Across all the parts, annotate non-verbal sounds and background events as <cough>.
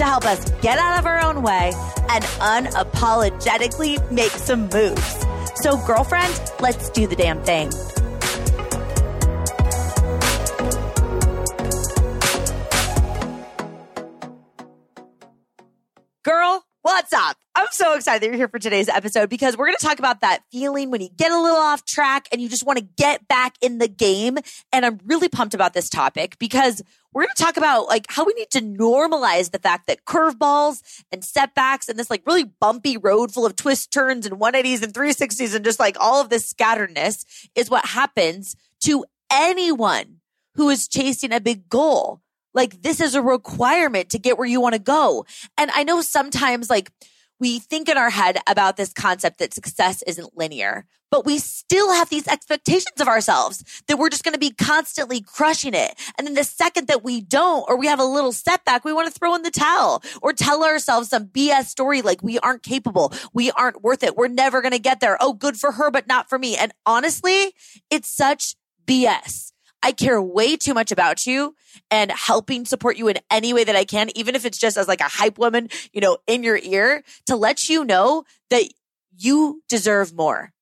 to help us get out of our own way and unapologetically make some moves. So, girlfriend, let's do the damn thing. Girl, what's up? I'm so excited that you're here for today's episode because we're going to talk about that feeling when you get a little off track and you just want to get back in the game. And I'm really pumped about this topic because we're going to talk about like how we need to normalize the fact that curveballs and setbacks and this like really bumpy road full of twists, turns and 180s and 360s and just like all of this scatteredness is what happens to anyone who is chasing a big goal. Like this is a requirement to get where you want to go. And I know sometimes like we think in our head about this concept that success isn't linear, but we still have these expectations of ourselves that we're just going to be constantly crushing it. And then the second that we don't, or we have a little setback, we want to throw in the towel or tell ourselves some BS story like we aren't capable. We aren't worth it. We're never going to get there. Oh, good for her, but not for me. And honestly, it's such BS. I care way too much about you and helping support you in any way that I can, even if it's just as like a hype woman, you know, in your ear to let you know that you deserve more.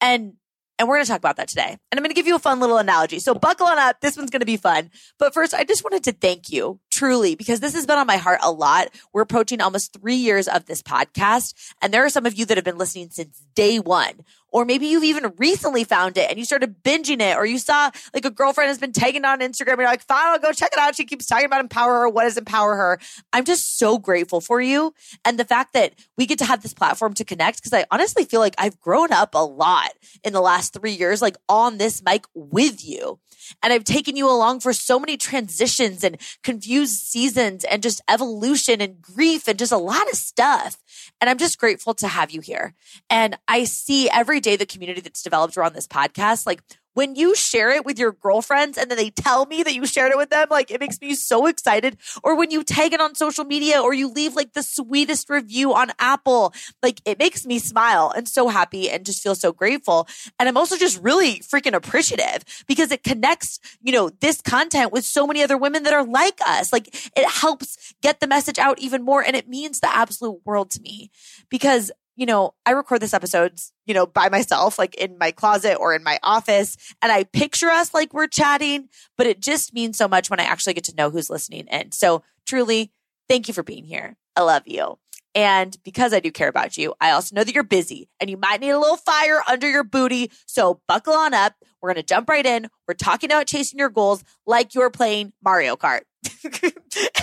And and we're going to talk about that today. And I'm going to give you a fun little analogy. So buckle on up. This one's going to be fun. But first, I just wanted to thank you truly because this has been on my heart a lot. We're approaching almost three years of this podcast. And there are some of you that have been listening since day one. Or maybe you've even recently found it and you started binging it, or you saw like a girlfriend has been tagging on Instagram. And you're like, fine, I'll go check it out. She keeps talking about empower her. What does empower her? I'm just so grateful for you. And the fact that we get to have this platform to connect, because I honestly feel like I've grown up a lot in the last three years, like on this mic with you. And I've taken you along for so many transitions and confused seasons and just evolution and grief and just a lot of stuff. And I'm just grateful to have you here. And I see every day the community that's developed around this podcast, like when you share it with your girlfriends and then they tell me that you shared it with them, like it makes me so excited. Or when you tag it on social media or you leave like the sweetest review on Apple, like it makes me smile and so happy and just feel so grateful. And I'm also just really freaking appreciative because it connects, you know, this content with so many other women that are like us. Like it helps get the message out even more. And it means the absolute world to me because you know, I record this episodes, you know, by myself, like in my closet or in my office, and I picture us like we're chatting, but it just means so much when I actually get to know who's listening in. So truly, thank you for being here. I love you. And because I do care about you, I also know that you're busy and you might need a little fire under your booty. So buckle on up. We're going to jump right in. We're talking about chasing your goals like you're playing Mario Kart. <laughs>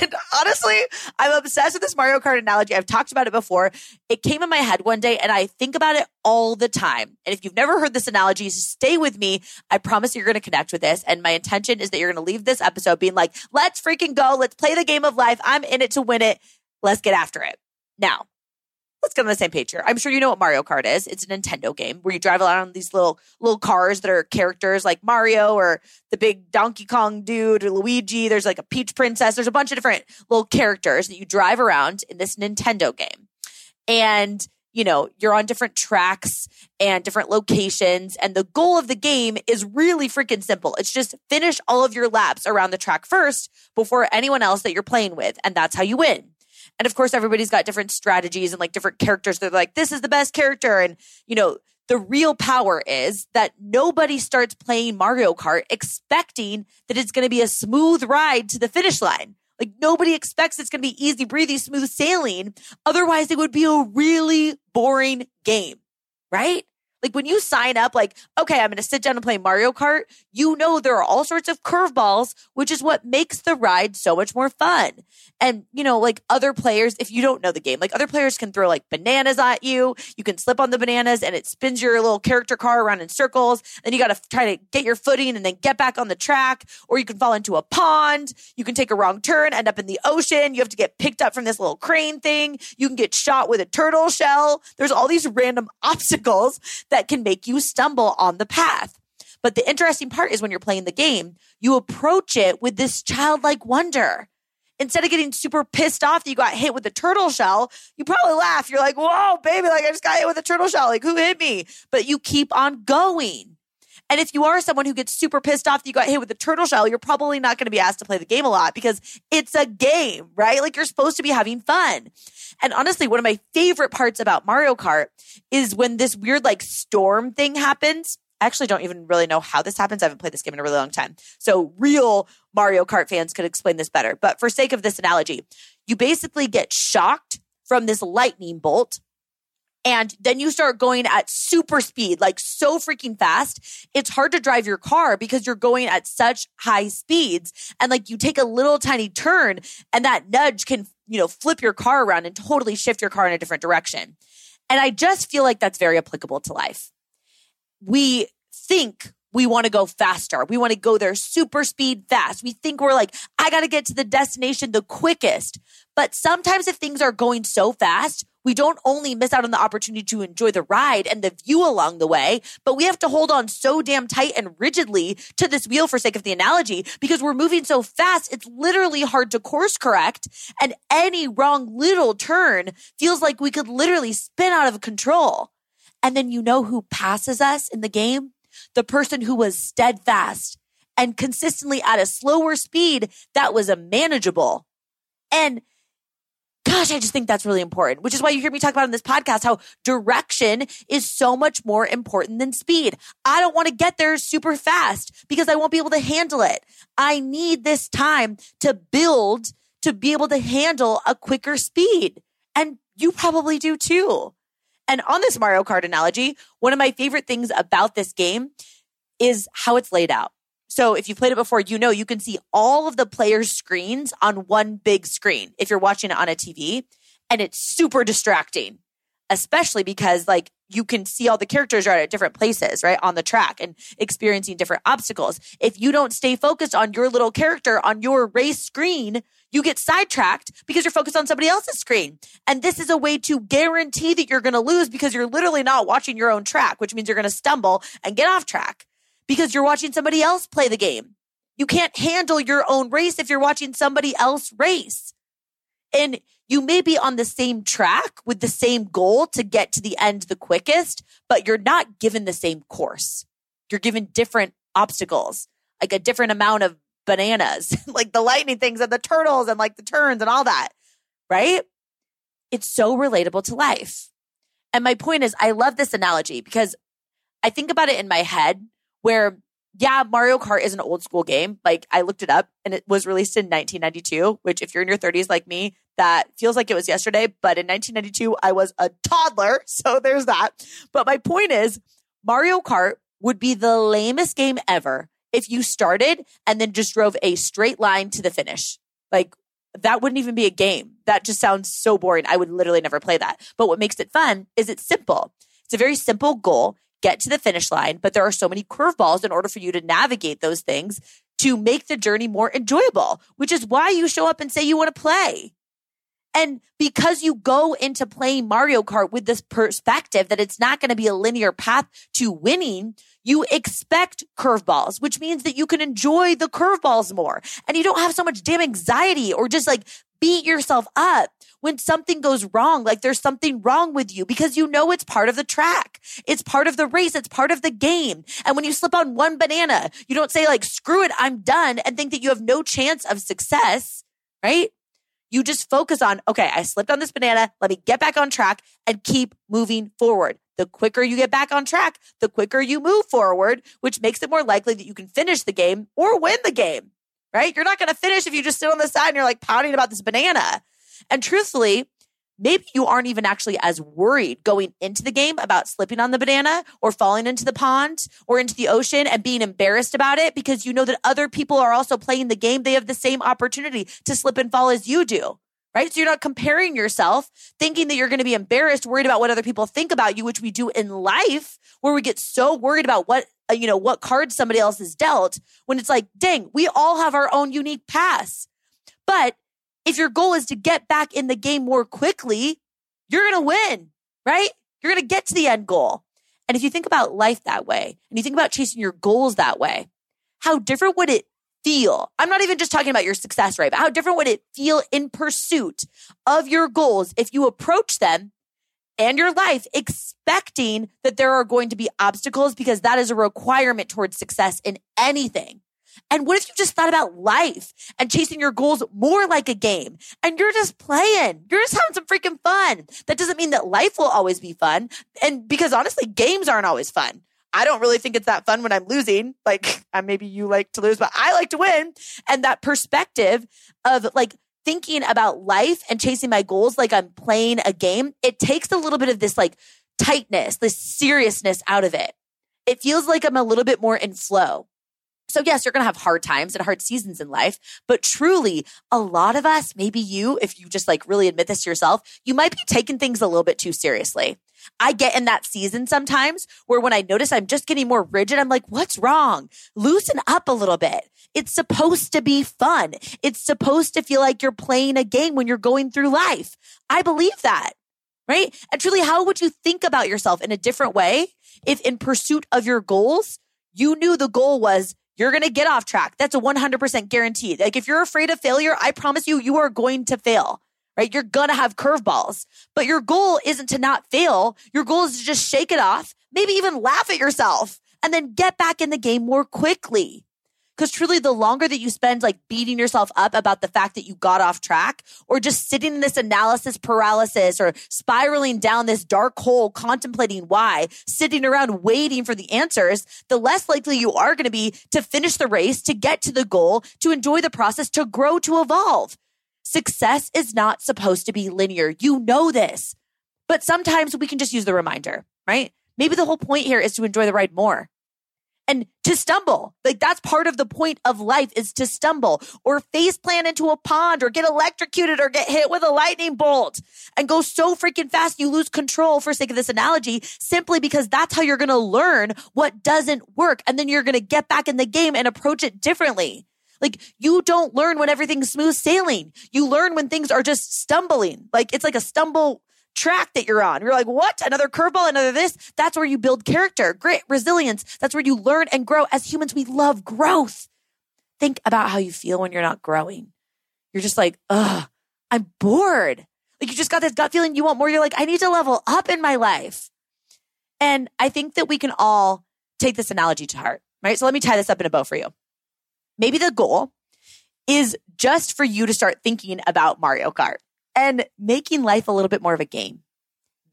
and honestly, I'm obsessed with this Mario Kart analogy. I've talked about it before. It came in my head one day and I think about it all the time. And if you've never heard this analogy, stay with me. I promise you're going to connect with this. And my intention is that you're going to leave this episode being like, let's freaking go. Let's play the game of life. I'm in it to win it. Let's get after it. Now, let's get on the same page here. I'm sure you know what Mario Kart is. It's a Nintendo game where you drive around these little little cars that are characters like Mario or the big Donkey Kong dude or Luigi. There's like a Peach Princess. There's a bunch of different little characters that you drive around in this Nintendo game. And you know, you're on different tracks and different locations. And the goal of the game is really freaking simple. It's just finish all of your laps around the track first before anyone else that you're playing with. And that's how you win. And of course, everybody's got different strategies and like different characters. They're like, this is the best character. And, you know, the real power is that nobody starts playing Mario Kart expecting that it's going to be a smooth ride to the finish line. Like nobody expects it's going to be easy breezy, smooth sailing. Otherwise, it would be a really boring game, right? Like when you sign up, like, okay, I'm going to sit down and play Mario Kart, you know there are all sorts of curveballs, which is what makes the ride so much more fun. And, you know, like other players, if you don't know the game, like other players can throw like bananas at you. You can slip on the bananas and it spins your little character car around in circles. Then you got to try to get your footing and then get back on the track. Or you can fall into a pond. You can take a wrong turn, end up in the ocean. You have to get picked up from this little crane thing. You can get shot with a turtle shell. There's all these random <laughs> obstacles that can make you stumble on the path. But the interesting part is when you're playing the game, you approach it with this childlike wonder. Instead of getting super pissed off that you got hit with a turtle shell, you probably laugh. You're like, whoa, baby, like I just got hit with a turtle shell. Like, who hit me? But you keep on going. And if you are someone who gets super pissed off that you got hit with a turtle shell, you're probably not going to be asked to play the game a lot because it's a game, right? Like you're supposed to be having fun. And honestly, one of my favorite parts about Mario Kart is when this weird like storm thing happens. I actually don't even really know how this happens. I haven't played this game in a really long time. So real Mario Kart fans could explain this better. But for sake of this analogy, you basically get shocked from this lightning bolt and then you start going at super speed, like so freaking fast. It's hard to drive your car because you're going at such high speeds. And like you take a little tiny turn and that nudge can, you know, flip your car around and totally shift your car in a different direction. And I just feel like that's very applicable to life. We think we want to go faster. We want to go there super speed fast. We think we're like, I got to get to the destination the quickest. But sometimes if things are going so fast, we don't only miss out on the opportunity to enjoy the ride and the view along the way, but we have to hold on so damn tight and rigidly to this wheel for sake of the analogy because we're moving so fast. It's literally hard to course correct. And any wrong little turn feels like we could literally spin out of control. And then you know who passes us in the game? The person who was steadfast and consistently at a slower speed that was a manageable. And gosh, I just think that's really important, which is why you hear me talk about in this podcast how direction is so much more important than speed. I don't want to get there super fast because I won't be able to handle it. I need this time to build to be able to handle a quicker speed. And you probably do too. And on this Mario Kart analogy, one of my favorite things about this game is how it's laid out. So if you've played it before, you know you can see all of the players' screens on one big screen if you're watching it on a TV. And it's super distracting, especially because like you can see all the characters are at different places, right? On the track and experiencing different obstacles. If you don't stay focused on your little character on your race screen, you get sidetracked because you're focused on somebody else's screen. And this is a way to guarantee that you're going to lose because you're literally not watching your own track, which means you're going to stumble and get off track because you're watching somebody else play the game. You can't handle your own race if you're watching somebody else race. And you may be on the same track with the same goal to get to the end the quickest, but you're not given the same course. You're given different obstacles, like a different amount of bananas, <laughs> like the lightning things and the turtles and like the turns and all that, right? It's so relatable to life. And my point is, I love this analogy because I think about it in my head where yeah, Mario Kart is an old school game. Like I looked it up and it was released in 1992, which if you're in your 30s like me, that feels like it was yesterday. But in 1992, I was a toddler. <laughs> So there's that. But my point is Mario Kart would be the lamest game ever if you started and then just drove a straight line to the finish. Like that wouldn't even be a game. That just sounds so boring. I would literally never play that. But what makes it fun is it's simple. It's a very simple goal get to the finish line, but there are so many curveballs in order for you to navigate those things to make the journey more enjoyable, which is why you show up and say you want to play. And because you go into playing Mario Kart with this perspective that it's not going to be a linear path to winning, you expect curveballs, which means that you can enjoy the curveballs more and you don't have so much damn anxiety or just like beat yourself up when something goes wrong, like there's something wrong with you because you know it's part of the track. It's part of the race. It's part of the game. And when you slip on one banana, you don't say like, screw it, I'm done and think that you have no chance of success, right? You just focus on, okay, I slipped on this banana. Let me get back on track and keep moving forward. The quicker you get back on track, the quicker you move forward, which makes it more likely that you can finish the game or win the game, right? You're not going to finish if you just sit on the side and you're like pouting about this banana. And truthfully, maybe you aren't even actually as worried going into the game about slipping on the banana or falling into the pond or into the ocean and being embarrassed about it because you know that other people are also playing the game. They have the same opportunity to slip and fall as you do. Right. So you're not comparing yourself thinking that you're going to be embarrassed, worried about what other people think about you, which we do in life, where we get so worried about what, Uh, you know, what cards somebody else has dealt when it's like, dang, we all have our own unique paths. But if your goal is to get back in the game more quickly, you're going to win, right? You're going to get to the end goal. And if you think about life that way and you think about chasing your goals that way, how different would it feel? I'm not even just talking about your success rate, but how different would it feel in pursuit of your goals if you approach them and your life expecting that there are going to be obstacles because that is a requirement towards success in anything. And what if you just thought about life and chasing your goals more like a game and you're just playing? You're just having some freaking fun. That doesn't mean that life will always be fun. And because honestly, games aren't always fun. I don't really think it's that fun when I'm losing. Like <laughs> maybe you like to lose, but I like to win. And that perspective of like thinking about life and chasing my goals like I'm playing a game, it takes a little bit of this like tightness, this seriousness out of it. It feels like I'm a little bit more in flow. So yes, you're going to have hard times and hard seasons in life, but truly a lot of us, maybe you, if you just like really admit this to yourself, you might be taking things a little bit too seriously. I get in that season sometimes where when I notice I'm just getting more rigid, I'm like, what's wrong? Loosen up a little bit. It's supposed to be fun. It's supposed to feel like you're playing a game when you're going through life. I believe that. Right. And truly, how would you think about yourself in a different way if in pursuit of your goals, you knew the goal was you're going to get off track. That's a 100% guaranteed. Like if you're afraid of failure, I promise you, you are going to fail, right? You're going to have curveballs, but your goal isn't to not fail. Your goal is to just shake it off, maybe even laugh at yourself and then get back in the game more quickly. Because truly, the longer that you spend like beating yourself up about the fact that you got off track or just sitting in this analysis paralysis or spiraling down this dark hole, contemplating why, sitting around waiting for the answers, the less likely you are going to be to finish the race, to get to the goal, to enjoy the process, to grow, to evolve. Success is not supposed to be linear. You know this. But sometimes we can just use the reminder, right? Maybe the whole point here is to enjoy the ride more and to stumble. Like that's part of the point of life is to stumble or face plant into a pond or get electrocuted or get hit with a lightning bolt and go so freaking fast you lose control for sake of this analogy simply because that's how you're going to learn what doesn't work. And then you're going to get back in the game and approach it differently. Like you don't learn when everything's smooth sailing. You learn when things are just stumbling. Like it's like a stumble track that you're on. You're like, what? Another curveball, another this. That's where you build character, grit, resilience. That's where you learn and grow. As humans, we love growth. Think about how you feel when you're not growing. You're just like, ugh, I'm bored. Like you just got this gut feeling you want more. You're like, I need to level up in my life. And I think that we can all take this analogy to heart, right? So let me tie this up in a bow for you. Maybe the goal is just for you to start thinking about Mario Kart and making life a little bit more of a game.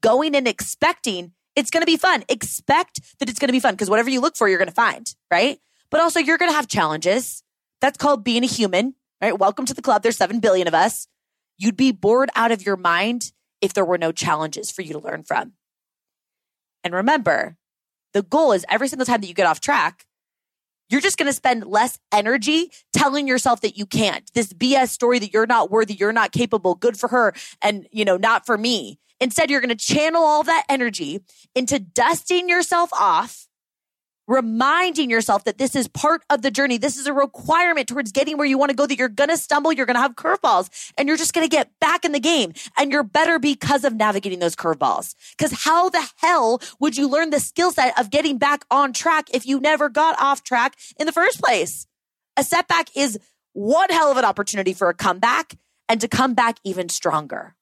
Going and expecting it's going to be fun. Expect that it's going to be fun because whatever you look for, you're going to find, right? But also you're going to have challenges. That's called being a human, right? Welcome to the club. There's 7 billion of us. You'd be bored out of your mind if there were no challenges for you to learn from. And remember, the goal is every single time that you get off track, you're just going to spend less energy telling yourself that you can't. This BS story that you're not worthy, you're not capable, good for her, and, you know, not for me. Instead, you're going to channel all that energy into dusting yourself off reminding yourself that this is part of the journey. This is a requirement towards getting where you want to go, that you're going to stumble, you're going to have curveballs, and you're just going to get back in the game. And you're better because of navigating those curveballs. Because how the hell would you learn the skill set of getting back on track if you never got off track in the first place? A setback is one hell of an opportunity for a comeback and to come back even stronger.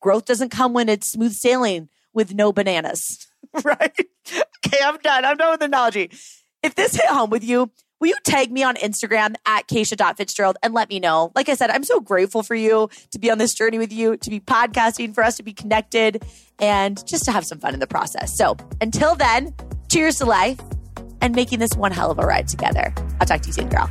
Growth doesn't come when it's smooth sailing with no bananas. <laughs> right? Okay, I'm done. I'm done with the analogy. If this hit home with you, will you tag me on Instagram at Kacia.Fitzgerald and let me know? Like I said, I'm so grateful for you to be on this journey with you, to be podcasting, for us to be connected, and just to have some fun in the process. So until then, cheers to life and making this one hell of a ride together. I'll talk to you soon, girl.